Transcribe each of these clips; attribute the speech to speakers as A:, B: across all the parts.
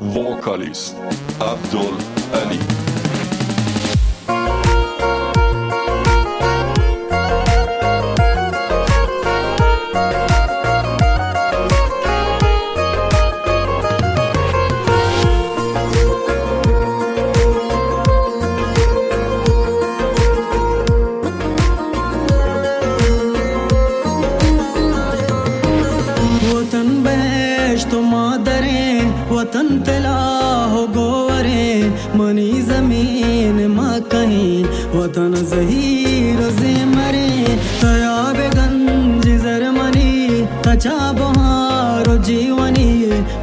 A: vocalist Abdul Ali.
B: वतन तला हो गोवरे, मनी ज़मीन मा कहीं, वतन जहीर से मरे। तयाब गंज जरमनी तचा बहारो जीवनी।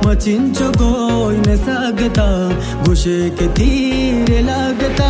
B: मचिंचो कोई न सकता गुशे के तीर लगता।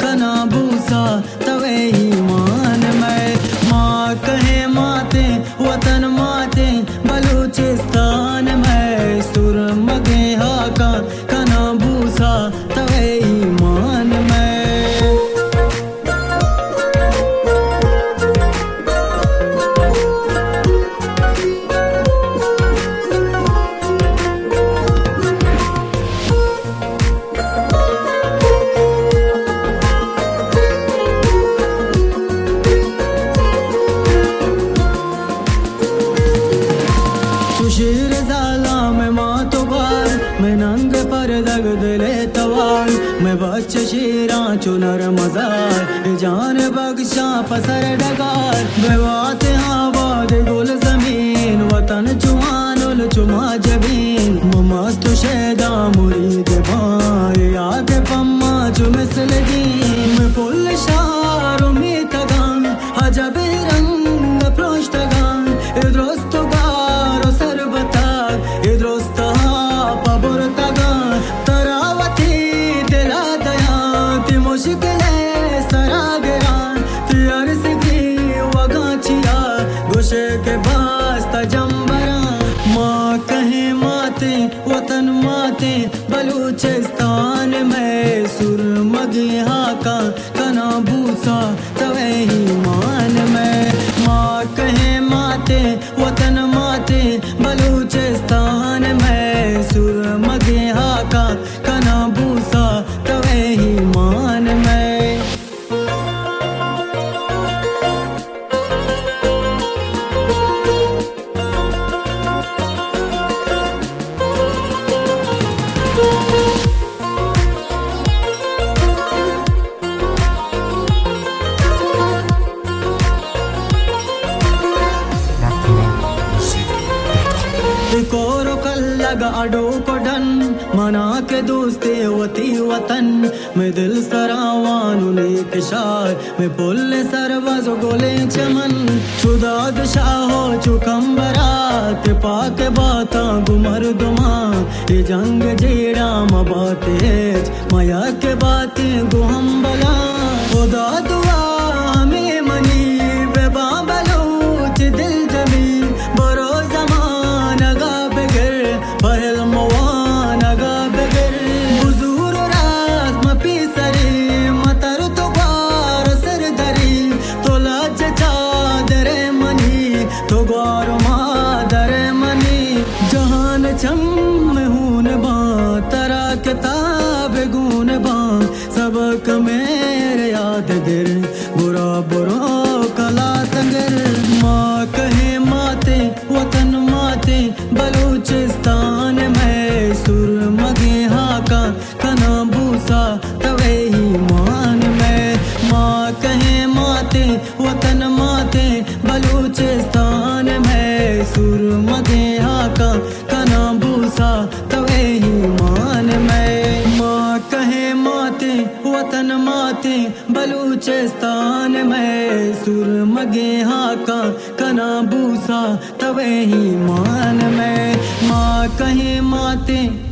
B: में माँ मैं मैं जान बख्शा डगार। बेवात आबाद गुल ज़मीन, वतन चुआनुल चुमा ममस्त शेदा मुरीद भाई बलूचिस्तान में सुर मगे का कना भूसा तवे ही कल्लग अडो को डन मना के दोस्ते वती वतन। मैं दिल सरावानु नेक शार, मैं पुल सरवज गोले चमन। चुदाद शाहो चुकम्बरा ते पाक बाता गुमर दुमा। ये जंग जेड़ा मबाते माया के बाते गुहम्बला खुदा हून बा तरा किताब गुन बा सबक मेरे याद गिर बुरा बुरा कला तंगर। माँ कहे माते, वतन माते, बलूचिस्तान में सुर मगे हाका। कना भूसा, तवे ही मान में। माँ कहे माते, वतन माते, बलूचिस्तान हाका कना भूसा तवे ही मान मैं। माँ कहे माते